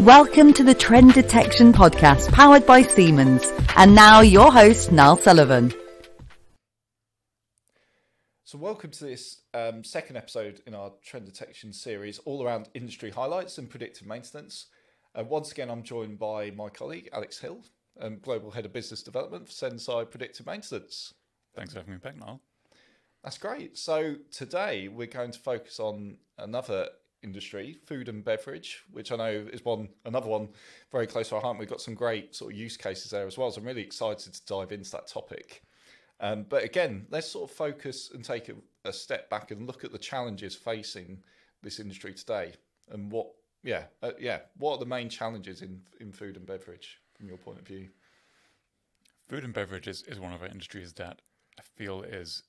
Welcome to the Trend Detection Podcast powered by Siemens. And now your host, Niall Sullivan. So, welcome to this um, second episode in our trend detection series, all around industry highlights and predictive maintenance. Uh, once again, I'm joined by my colleague Alex Hill, um, Global Head of Business Development for Senseye Predictive Maintenance. Thanks for having me back, Niall. That's great. So, today we're going to focus on another industry, food and beverage, which I know is one another one very close to our heart. We've got some great sort of use cases there as well. So I'm really excited to dive into that topic. Um, but again, let's sort of focus and take a, a, step back and look at the challenges facing this industry today, and what, yeah, uh, yeah, what are the main challenges in in food and beverage from your point of view? Food and beverage is, is one of our industries that I feel is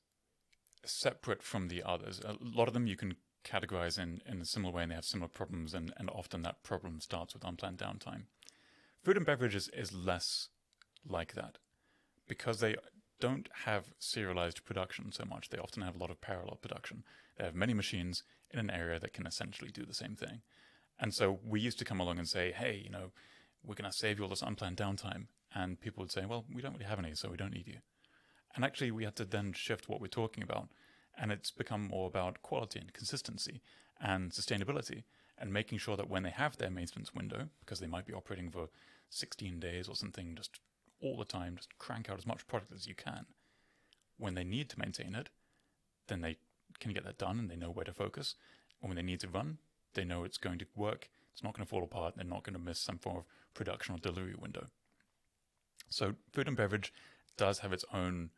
separate from the others. A lot of them you can categorize in, in a similar way and they have similar problems, and, and often that problem starts with unplanned downtime. Food and beverage is, is less like that because they don't have serialized production so much. They often have a lot of parallel production. They have many machines in an area that can essentially do the same thing. And so we used to come along and say, hey, you know, we're going to save you all this unplanned downtime. And people would say, well, we don't really have any, so we don't need you. And actually, we had to then shift what we're talking about. And it's become more about quality and consistency and sustainability and making sure that when they have their maintenance window, because they might be operating for 16 days or something, just all the time, just crank out as much product as you can. When they need to maintain it, then they can get that done and they know where to focus. And when they need to run, they know it's going to work, it's not going to fall apart, they're not going to miss some form of production or delivery window. So, food and beverage does have its own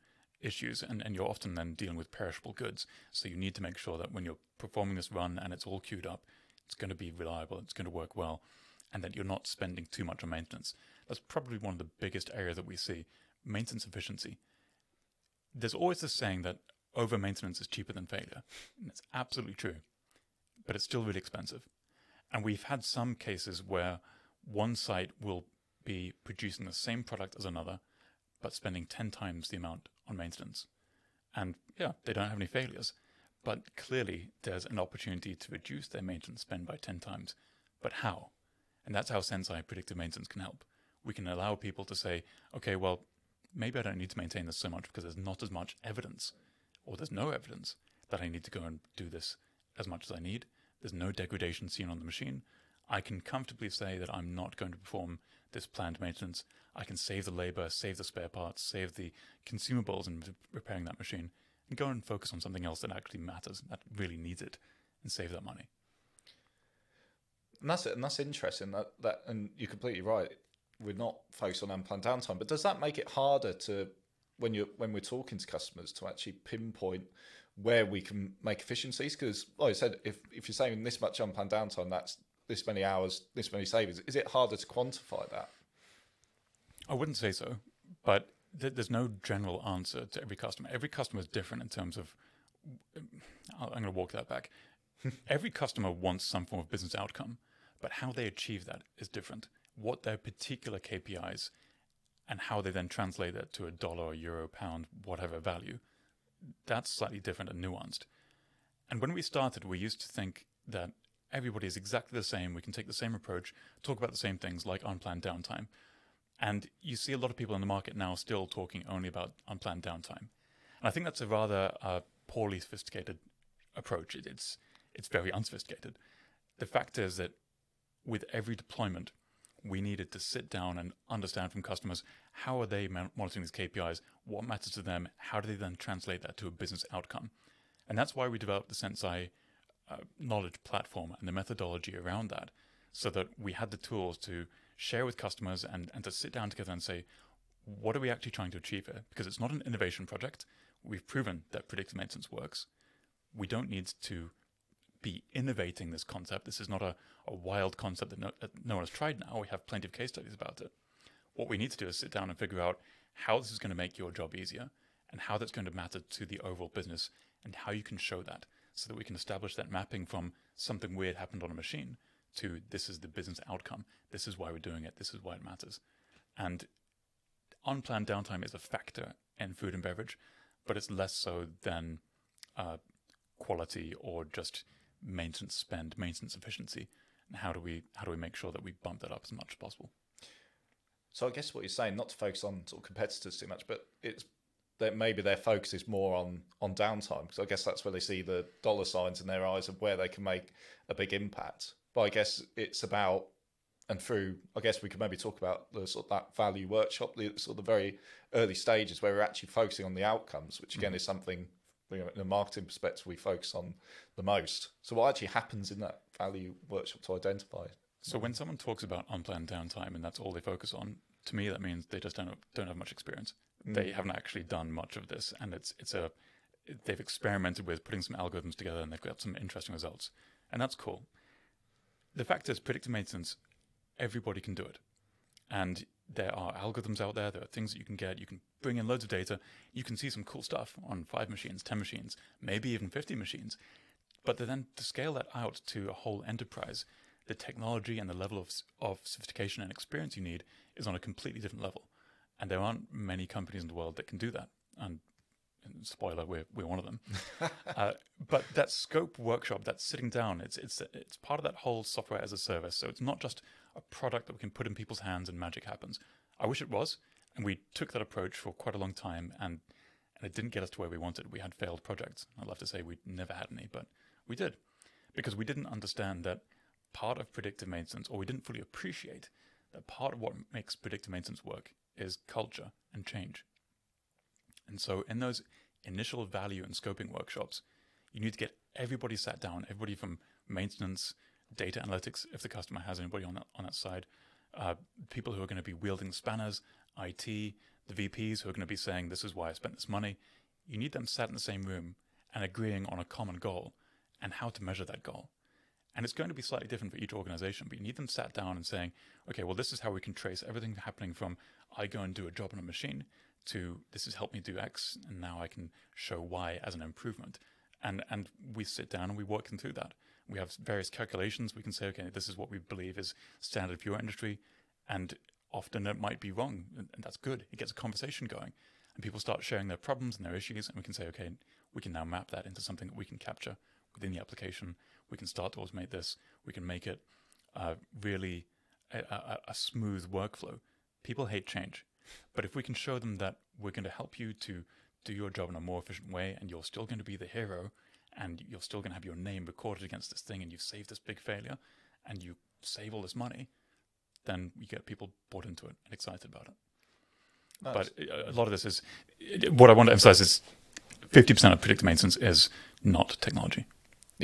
issues, and, and you're often then dealing with perishable goods. So, you need to make sure that when you're performing this run and it's all queued up, it's going to be reliable, it's going to work well, and that you're not spending too much on maintenance. That's probably one of the biggest areas that we see maintenance efficiency. There's always this saying that over maintenance is cheaper than failure. And it's absolutely true, but it's still really expensive. And we've had some cases where one site will be producing the same product as another, but spending 10 times the amount on maintenance. And yeah, they don't have any failures, but clearly there's an opportunity to reduce their maintenance spend by 10 times. But how? And that's how Senseye predictive maintenance can help. We can allow people to say, okay, well, maybe I don't need to maintain this so much because there's not as much evidence, or there's no evidence that I need to go and do this as much as I need. There's no degradation seen on the machine. I can comfortably say that I'm not going to perform this planned maintenance. I can save the labor, save the spare parts, save the consumables in repairing that machine, and go and focus on something else that actually matters, that really needs it, and save that money. And that's it, and that's interesting. That that, and you're completely right. We're not focused on unplanned downtime, but does that make it harder to when you when we're talking to customers to actually pinpoint where we can make efficiencies? Because, like I said, if if you're saving this much unplanned downtime, that's this many hours, this many savings. Is it harder to quantify that? I wouldn't say so, but th- there's no general answer to every customer. Every customer is different in terms of. I'm going to walk that back. every customer wants some form of business outcome but how they achieve that is different. What their particular KPIs and how they then translate that to a dollar, euro, pound, whatever value, that's slightly different and nuanced. And when we started, we used to think that everybody is exactly the same. We can take the same approach, talk about the same things like unplanned downtime. And you see a lot of people in the market now still talking only about unplanned downtime. And I think that's a rather uh, poorly sophisticated approach. It, it's it's very unsophisticated. The fact is that with every deployment, we needed to sit down and understand from customers how are they monitoring these KPIs, what matters to them, how do they then translate that to a business outcome. And that's why we developed the Senseye uh, knowledge platform and the methodology around that, so that we had the tools to share with customers and, and to sit down together and say, what are we actually trying to achieve here? Because it's not an innovation project. We've proven that predictive maintenance works. We don't need to be innovating this concept. This is not a, a wild concept that no, that no one has tried now. We have plenty of case studies about it. What we need to do is sit down and figure out how this is going to make your job easier and how that's going to matter to the overall business and how you can show that so that we can establish that mapping from something weird happened on a machine to this is the business outcome. This is why we're doing it. This is why it matters. And unplanned downtime is a factor in food and beverage, but it's less so than uh, quality or just maintenance spend, maintenance efficiency. and how do we how do we make sure that we bump that up as much as possible? So I guess what you're saying, not to focus on sort of competitors too much, but it's that maybe their focus is more on on downtime because I guess that's where they see the dollar signs in their eyes of where they can make a big impact. But I guess it's about and through I guess we could maybe talk about the sort of that value workshop, the sort of the very early stages where we're actually focusing on the outcomes, which again mm. is something you know, in a marketing perspective we focus on the most. So what actually happens in that value workshop to identify? So when someone talks about unplanned downtime and that's all they focus on, to me that means they just don't don't have much experience. Mm. They haven't actually done much of this, and it's it's a they've experimented with putting some algorithms together and they've got some interesting results, and that's cool. The fact is, predictive maintenance, everybody can do it, and there are algorithms out there. There are things that you can get. You can bring in loads of data. You can see some cool stuff on five machines, ten machines, maybe even fifty machines. But then to scale that out to a whole enterprise, the technology and the level of, of sophistication and experience you need is on a completely different level. And there aren't many companies in the world that can do that. And, spoiler, we're, we're one of them. uh, but that scope workshop, that sitting down, it's, it's, it's part of that whole software as a service. So it's not just a product that we can put in people's hands and magic happens. I wish it was. And we took that approach for quite a long time. And, and it didn't get us to where we wanted. We had failed projects. I'd love to say we never had any, but we did. Because we didn't understand that part of predictive maintenance, or we didn't fully appreciate that part of what makes predictive maintenance work is culture and change. And so, in those initial value and scoping workshops, you need to get everybody sat down, everybody from maintenance, data analytics, if the customer has anybody on that, on that side, uh, people who are going to be wielding spanners, IT, the VPs who are going to be saying, This is why I spent this money. You need them sat in the same room and agreeing on a common goal and how to measure that goal. And it's going to be slightly different for each organization, but you need them sat down and saying, okay, well, this is how we can trace everything happening from I go and do a job on a machine to this has helped me do X, and now I can show Y as an improvement. And, and we sit down and we work them through that. We have various calculations. We can say, okay, this is what we believe is standard for your industry. And often it might be wrong, and that's good. It gets a conversation going. And people start sharing their problems and their issues, and we can say, okay, we can now map that into something that we can capture within the application we can start to automate this. We can make it uh, really a, a, a smooth workflow. People hate change, but if we can show them that we're going to help you to do your job in a more efficient way, and you're still going to be the hero, and you're still going to have your name recorded against this thing, and you've saved this big failure, and you save all this money, then you get people bought into it and excited about it. Nice. But uh, a lot of this is what I want to emphasize is 50% of predictive maintenance is not technology.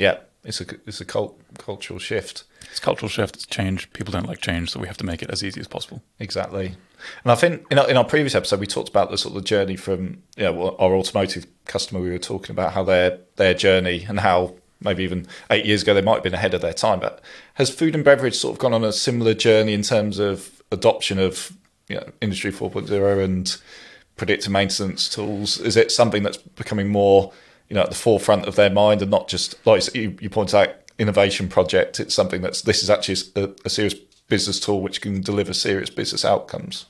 Yeah, it's a it's a cult, cultural shift. It's cultural shift. It's change. People don't like change, so we have to make it as easy as possible. Exactly. And I think in our, in our previous episode we talked about the sort of the journey from you know, our automotive customer. We were talking about how their their journey and how maybe even eight years ago they might have been ahead of their time. But has food and beverage sort of gone on a similar journey in terms of adoption of you know, industry 4.0 and predictive maintenance tools? Is it something that's becoming more you know at the forefront of their mind and not just like you, you point out innovation project. It's something that's this is actually a, a serious business tool which can deliver serious business outcomes.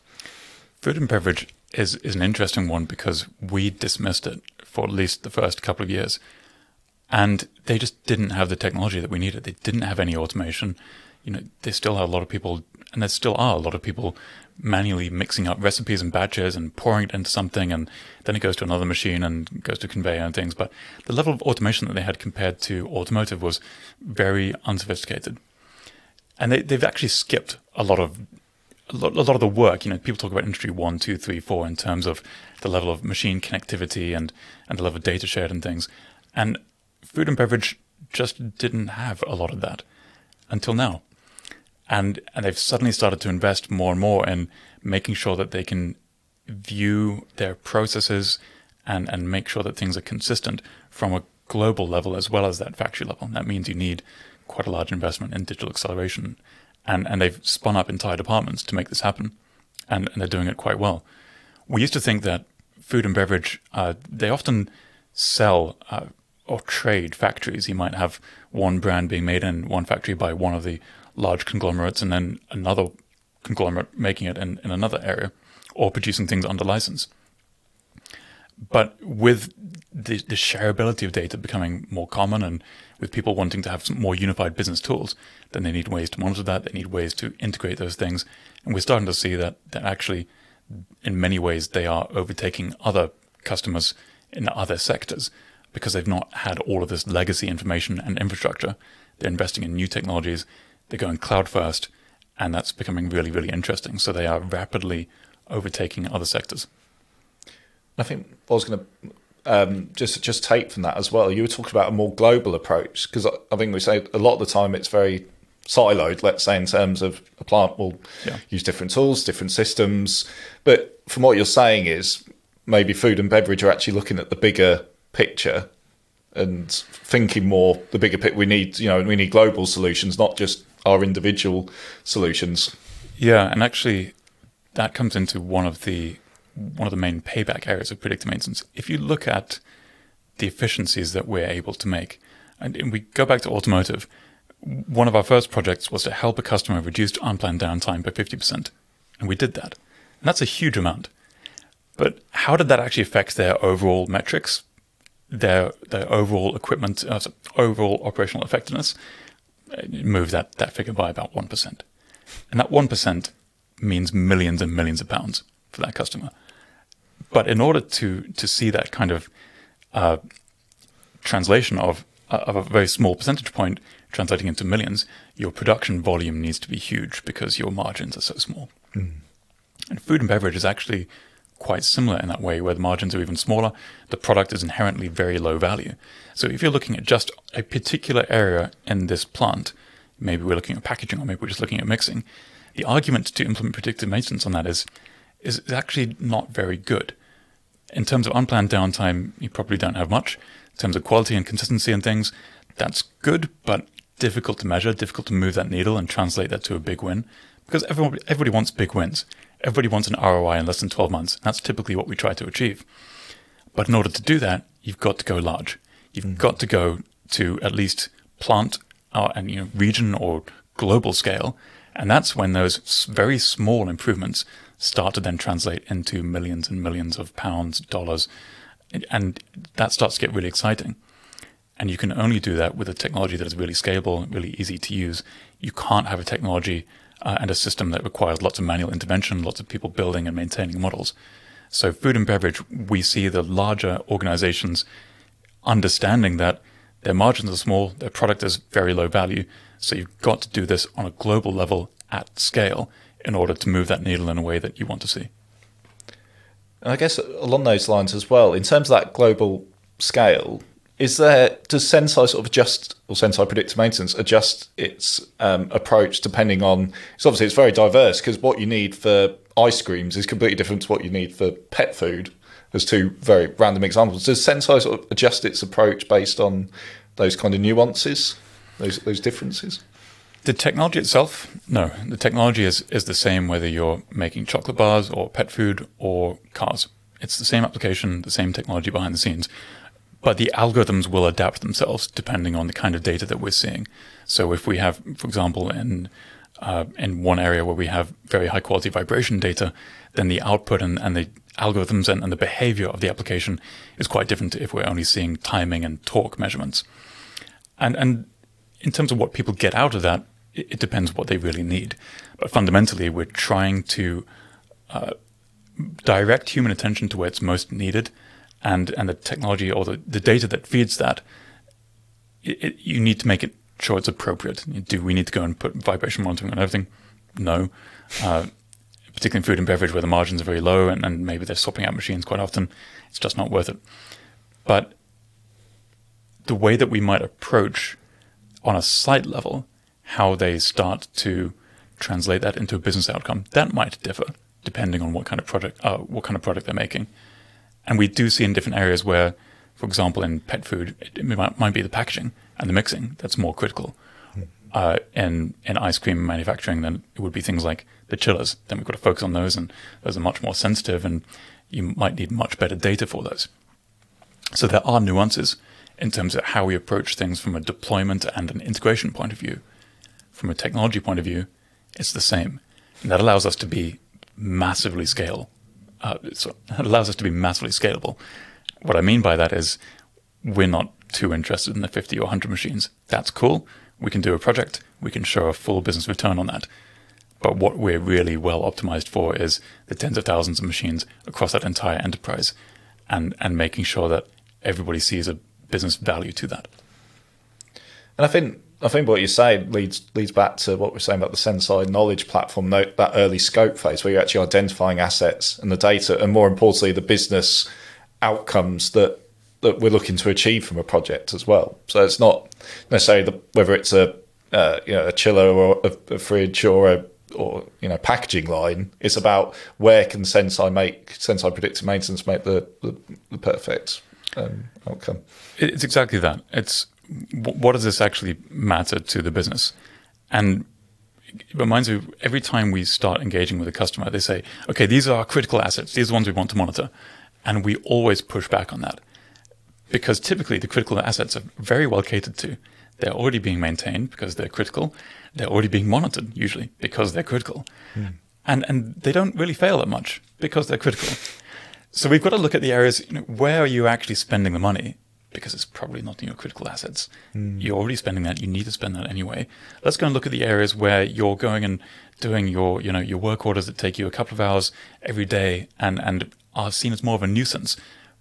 Food and beverage is is an interesting one because we dismissed it for at least the first couple of years, and they just didn't have the technology that we needed. They didn't have any automation. You know, they still had a lot of people, and there still are a lot of people manually mixing up recipes and batches and pouring it into something, and then it goes to another machine and goes to conveyor and things. But the level of automation that they had compared to automotive was very unsophisticated, and they, they've actually skipped a lot of a lot, a lot of the work. You know, people talk about industry one, two, three, four in terms of the level of machine connectivity and and the level of data shared and things, and food and beverage just didn't have a lot of that until now and and they've suddenly started to invest more and more in making sure that they can view their processes and and make sure that things are consistent from a global level as well as that factory level. And that means you need quite a large investment in digital acceleration, and and they've spun up entire departments to make this happen, and and they're doing it quite well. We used to think that food and beverage uh, they often sell. Uh, or trade factories. You might have one brand being made in one factory by one of the large conglomerates and then another conglomerate making it in, in another area or producing things under license. but with the, the shareability of data becoming more common and with people wanting to have some more unified business tools, then they need ways to monitor that. They need ways to integrate those things. And we're starting to see that, that actually, in many ways, they are overtaking other customers in other sectors because they've not had all of this legacy information and infrastructure. They're investing in new technologies. They're going cloud first. And that's becoming really, really interesting. So they are rapidly overtaking other sectors. I think I was going to um, just just take from that as well. You were talking about a more global approach because I, I think we say a lot of the time it's very siloed. Let's say in terms of a plant will Yeah. use different tools, different systems. But from what you're saying is maybe food and beverage are actually looking at the bigger picture and thinking more the bigger picture. We need you know we need global solutions, not just our individual solutions. Yeah, and actually, that comes into one of the one of the main payback areas of predictive maintenance. If you look at the efficiencies that we're able to make, and, we go back to automotive, one of our first projects was to help a customer reduce unplanned downtime by fifty percent, and we did that, and that's a huge amount. But how did that actually affect their overall metrics, their their overall equipment, uh, overall operational effectiveness? It moved that that figure by about one percent. And that 1% means millions and millions of pounds for that customer. But in order to, to see that kind of uh, translation of, uh, of a very small percentage point translating into millions, your production volume needs to be huge because your margins are so small. And food and beverage is actually quite similar in that way, where the margins are even smaller. The product is inherently very low value. So if you're looking at just a particular area in this plant, maybe we're looking at packaging or maybe we're just looking at mixing, the argument to implement predictive maintenance on that is is actually not very good. In terms of unplanned downtime, you probably don't have much. In terms of quality and consistency and things, that's good, but difficult to measure, difficult to move that needle and translate that to a big win. Because everyone, everybody wants big wins. Everybody wants an ROI in less than 12 months. That's typically what we try to achieve. But in order to do that, you've got to go large. You've got to go to at least plant uh, and you know region or global scale, and that's when those very small improvements start to then translate into millions and millions of pounds, dollars, and- and that starts to get really exciting. And you can only do that with a technology that is really scalable, really easy to use. You can't have a technology uh, and a system that requires lots of manual intervention, lots of people building and maintaining models. So, food and beverage, we see the larger organizations understanding that their margins are small, their product is very low value. So, you've got to do this on a global level at scale in order to move that needle in a way that you want to see. And I guess along those lines as well, in terms of that global scale, is there does Senseye sort of adjust or Senseye Predictive Maintenance adjust its um, approach depending on? It's obviously it's very diverse because what you need for ice creams is completely different to what you need for pet food. There's two very random examples. Does Senseye sort of adjust its approach based on those kind of nuances, those those differences? The technology itself, no. The technology is, is the same whether you're making chocolate bars or pet food or cars. It's the same application, the same technology behind the scenes. But the algorithms will adapt themselves depending on the kind of data that we're seeing. So if we have, for example, in uh, in one area where we have very high quality vibration data, then the output and, and the algorithms and, and the behavior of the application is quite different if we're only seeing timing and torque measurements. And and in terms of what people get out of that, it, it depends what they really need. But fundamentally, we're trying to uh, direct human attention to where it's most needed, and and the technology or the, the data that feeds that. It, it, you need to make it sure it's appropriate. Do we need to go and put vibration monitoring on everything? No. Uh, particularly in food and beverage, where the margins are very low, and, and maybe they're swapping out machines quite often, it's just not worth it. But the way that we might approach on a site level how they start to translate that into a business outcome that might differ depending on what kind of project uh, what kind of product they're making and we do see in different areas where for example in pet food it, might, might be the packaging and the mixing that's more critical uh, in in ice cream manufacturing then it would be things like the chillers then we've got to focus on those and those are much more sensitive and you might need much better data for those so there are nuances in terms of how we approach things from a deployment and an integration point of view. From a technology point of view, it's the same. And that allows us to be massively scale. Uh, so it allows us to be massively scalable. what I mean by that is we're not too interested in the 50 or 100 machines. That's cool. We can do a project. We can show a full business return on that. But what we're really well optimized for is the tens of thousands of machines across that entire enterprise and, and making sure that everybody sees a business value to that. And I think I think what you say leads leads back to what we're saying about the Senseye knowledge platform, that early scope phase where you're actually identifying assets and the data, and more importantly, the business outcomes that that we're looking to achieve from a project as well. So it's not necessarily the, whether it's a uh, you know a chiller or a, a fridge or a or you know packaging line. It's about where can Senseye make Senseye predictive maintenance make the the, the perfect um, outcome. It's exactly that. It's what does this actually matter to the business? And it reminds me every time we start engaging with a customer, they say, okay, these are our critical assets. These are the ones we want to monitor. And we always push back on that because typically the critical assets are very well catered to. They're already being maintained because they're critical. They're already being monitored usually because they're critical. Mm. And, and they don't really fail that much because they're critical. So we've got to look at the areas, you know, where are you actually spending the money? Because it's probably not in your critical assets. Mm. You're already spending that. You need to spend that anyway. Let's go and look at the areas where you're going and doing your, you know, your work orders that take you a couple of hours every day and, and are seen as more of a nuisance.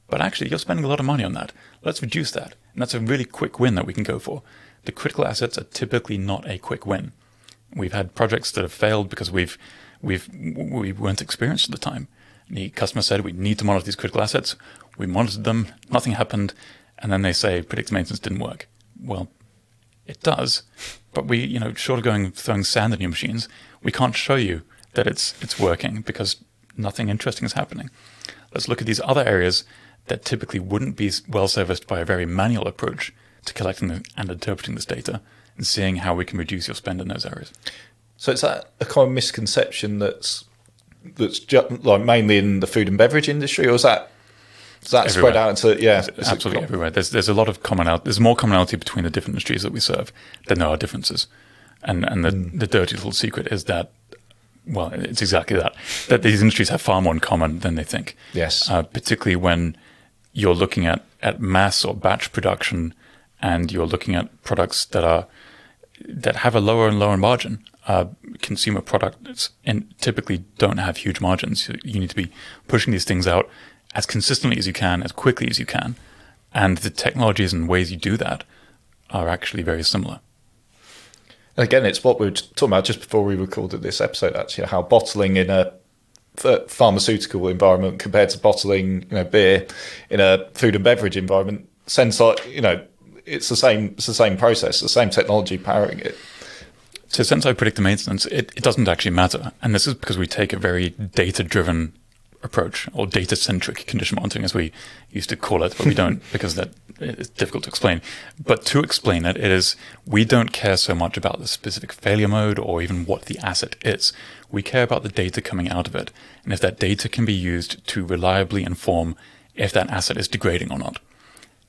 But actually, you're spending a lot of money on that. Let's reduce that. And that's a really quick win that we can go for. The critical assets are typically not a quick win. We've had projects that have failed because we've, we've, we weren't experienced at the time. The customer said we need to monitor these critical assets. We monitored them. Nothing happened and then they say predictive maintenance didn't work. Well, it does, but we, you know, short of going throwing sand in your machines, we can't show you that it's it's working because nothing interesting is happening. Let's look at these other areas that typically wouldn't be well serviced by a very manual approach to collecting and interpreting this data and seeing how we can reduce your spend in those areas. So it's that a of misconception that's that's just, like mainly in the food and beverage industry, or is that that everywhere. spread out into yeah? absolutely everywhere. There's there's a lot of commonality. There's more commonality between the different industries that we serve than there are differences. And and the mm. the dirty little secret is that well, it's exactly that that these industries have far more in common than they think. Yes, uh, particularly when you're looking at at mass or batch production, and you're looking at products that are that have a lower and lower margin. Uh, consumer products and typically don't have huge margins. You need to be pushing these things out as consistently as you can, as quickly as you can. And the technologies and ways you do that are actually very similar. Again, it's what we were talking about just before we recorded this episode, actually, how bottling in a pharmaceutical environment compared to bottling, you know, beer in a food and beverage environment. Sense like, you know, it's the same. It's the same process, the same technology powering it. So, Senseye predictive maintenance, it, it doesn't actually matter, and this is because we take a very data-driven approach or data centric condition monitoring, as we used to call it, but we don't because that it's difficult to explain. But to explain it, it is we don't care so much about the specific failure mode or even what the asset is. We care about the data coming out of it and if that data can be used to reliably inform if that asset is degrading or not.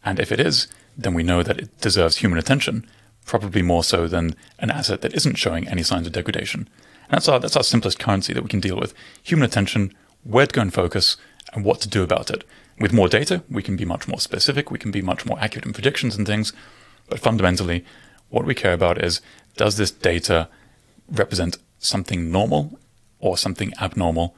And if it is, then we know that it deserves human attention, probably more so than an asset that isn't showing any signs of degradation. And that's our, that's our simplest currency that we can deal with. Human attention, where to go and focus, and what to do about it. With more data, we can be much more specific, we can be much more accurate in predictions and things. But fundamentally, what we care about is does this data represent something normal or something abnormal?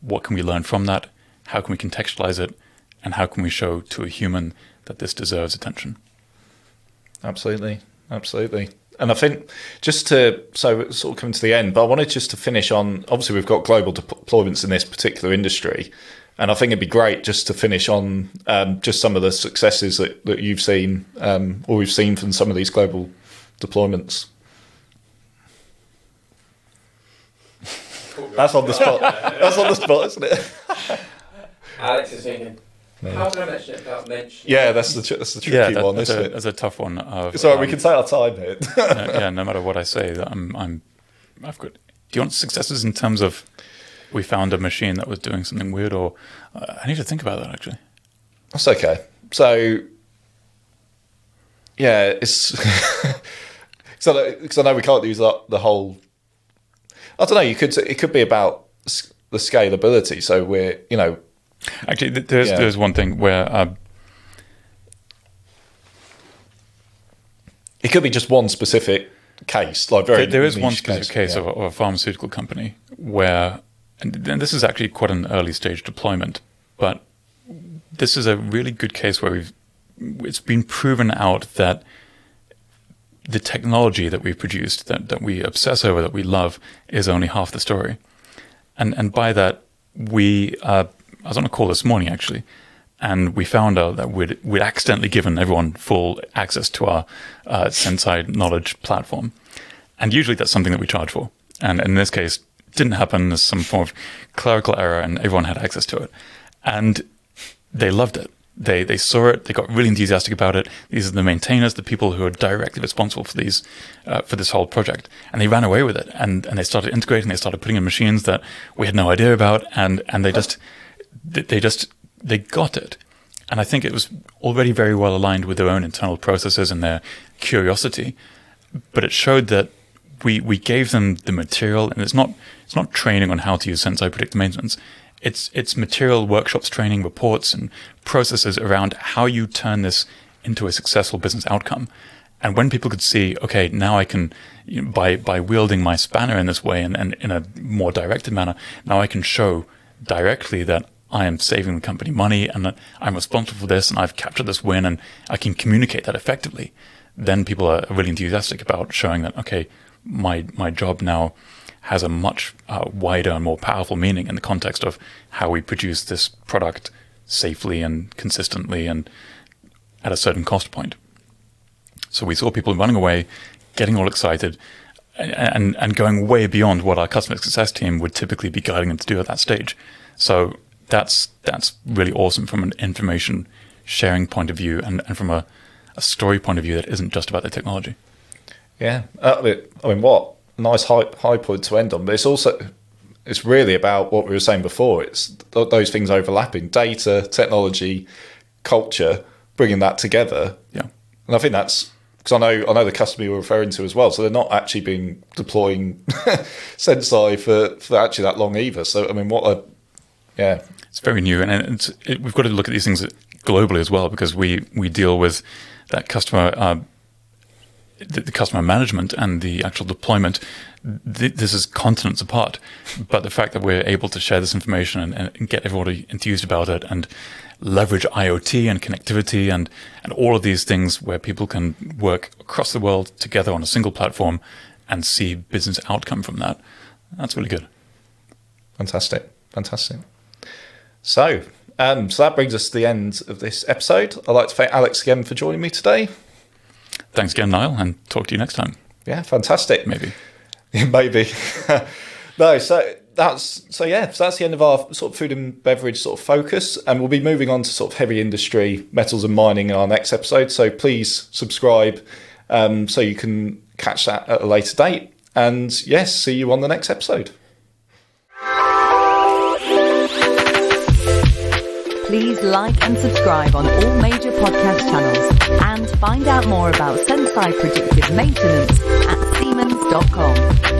What can we learn from that? How can we contextualize it? And how can we show to a human that this deserves attention? Absolutely. Absolutely. And I think just to so sort of coming to the end, but I wanted just to finish on. Obviously, we've got global deployments in this particular industry, and I think it'd be great just to finish on um, just some of the successes that, that you've seen um, or we've seen from some of these global deployments. That's on the spot. That's on the spot, isn't it? Alex is thinking. How can I mention it without mentioning? Yeah, that's the that's the tricky yeah, that, one, that's isn't a, it? That's a tough one. Of, Sorry, um, we can say our time here. uh, yeah, no matter what I say, I'm I'm I've got. Do you want successes in terms of we found a machine that was doing something weird, or uh, I need to think about that actually. That's okay. So yeah, it's so because I know we can't use the, the whole. I don't know. You could it could be about the scalability. So we're you know Actually, there's yeah. there's one thing where uh, it could be just one specific case, like very. there is one specific case, case yeah. of, a, of, a, pharmaceutical company where, and, and this is actually quite an early stage deployment, but this is a really good case where we've it's been proven out that the technology that we've produced, that, that we obsess over, that we love, is only half the story. And and by that, we are I was on a call this morning actually, and we found out that we'd we'd accidentally given everyone full access to our uh, Senseye knowledge platform, and usually that's something that we charge for. And in this case, didn't happen. There's some form of clerical error, and everyone had access to it, and they loved it. They they saw it. They got really enthusiastic about it. These are the maintainers, the people who are directly responsible for these uh, for this whole project, and they ran away with it. And and they started integrating. They started putting in machines that we had no idea about, and and they just they just they got it. And I think it was already very well aligned with their own internal processes and their curiosity. But it showed that we we gave them the material, and it's not it's not training on how to use Senseye predictive maintenance. It's it's material, workshops, training, reports, and processes around how you turn this into a successful business outcome. And when people could see, okay, now I can, you know, by by wielding my spanner in this way and, and in a more directed manner, now I can show directly that I am saving the company money and I'm responsible for this and I've captured this win and I can communicate that effectively. Then people are really enthusiastic about showing that, okay, my my job now has a much uh, wider and more powerful meaning in the context of how we produce this product safely and consistently and at a certain cost point. So we saw people running away, getting all excited, and and going way beyond what our customer success team would typically be guiding them to do at that stage. So that's that's really awesome from an information sharing point of view and, and from a, a story point of view that isn't just about the technology. Yeah, uh, I mean- I mean, what nice high high point to end on. But it's also it's really about what we were saying before. It's th- those things overlapping: data, technology, culture, bringing that together. Yeah. And I think that's because I know I know the customer you're referring to as well. So they're not actually been deploying Senseye for for actually that long either. So I mean, what a yeah, It's very new, and it's, it, we've got to look at these things globally as well because we we deal with that customer, uh, the, the customer management and the actual deployment. Th- this is continents apart, but the fact that we're able to share this information and, and get everybody enthused about it and leverage IoT and connectivity and and all of these things where people can work across the world together on a single platform and see business outcome from that. That's really good. fantastic, fantastic. So. Um, so that brings us to the end of this episode. I'd like to thank Alex again for joining me today. Thanks again, Niall, and talk to you next time. Yeah, fantastic. Maybe. Maybe. no, so that's so yeah, so that's the end of our sort of food and beverage sort of focus. And we'll be moving on to sort of heavy industry, metals and mining in our next episode. So please subscribe um, so you can catch that at a later date. And yes, see you on the next episode. Please like and subscribe on all major podcast channels and find out more about Senseye Predictive Maintenance at Siemens.com.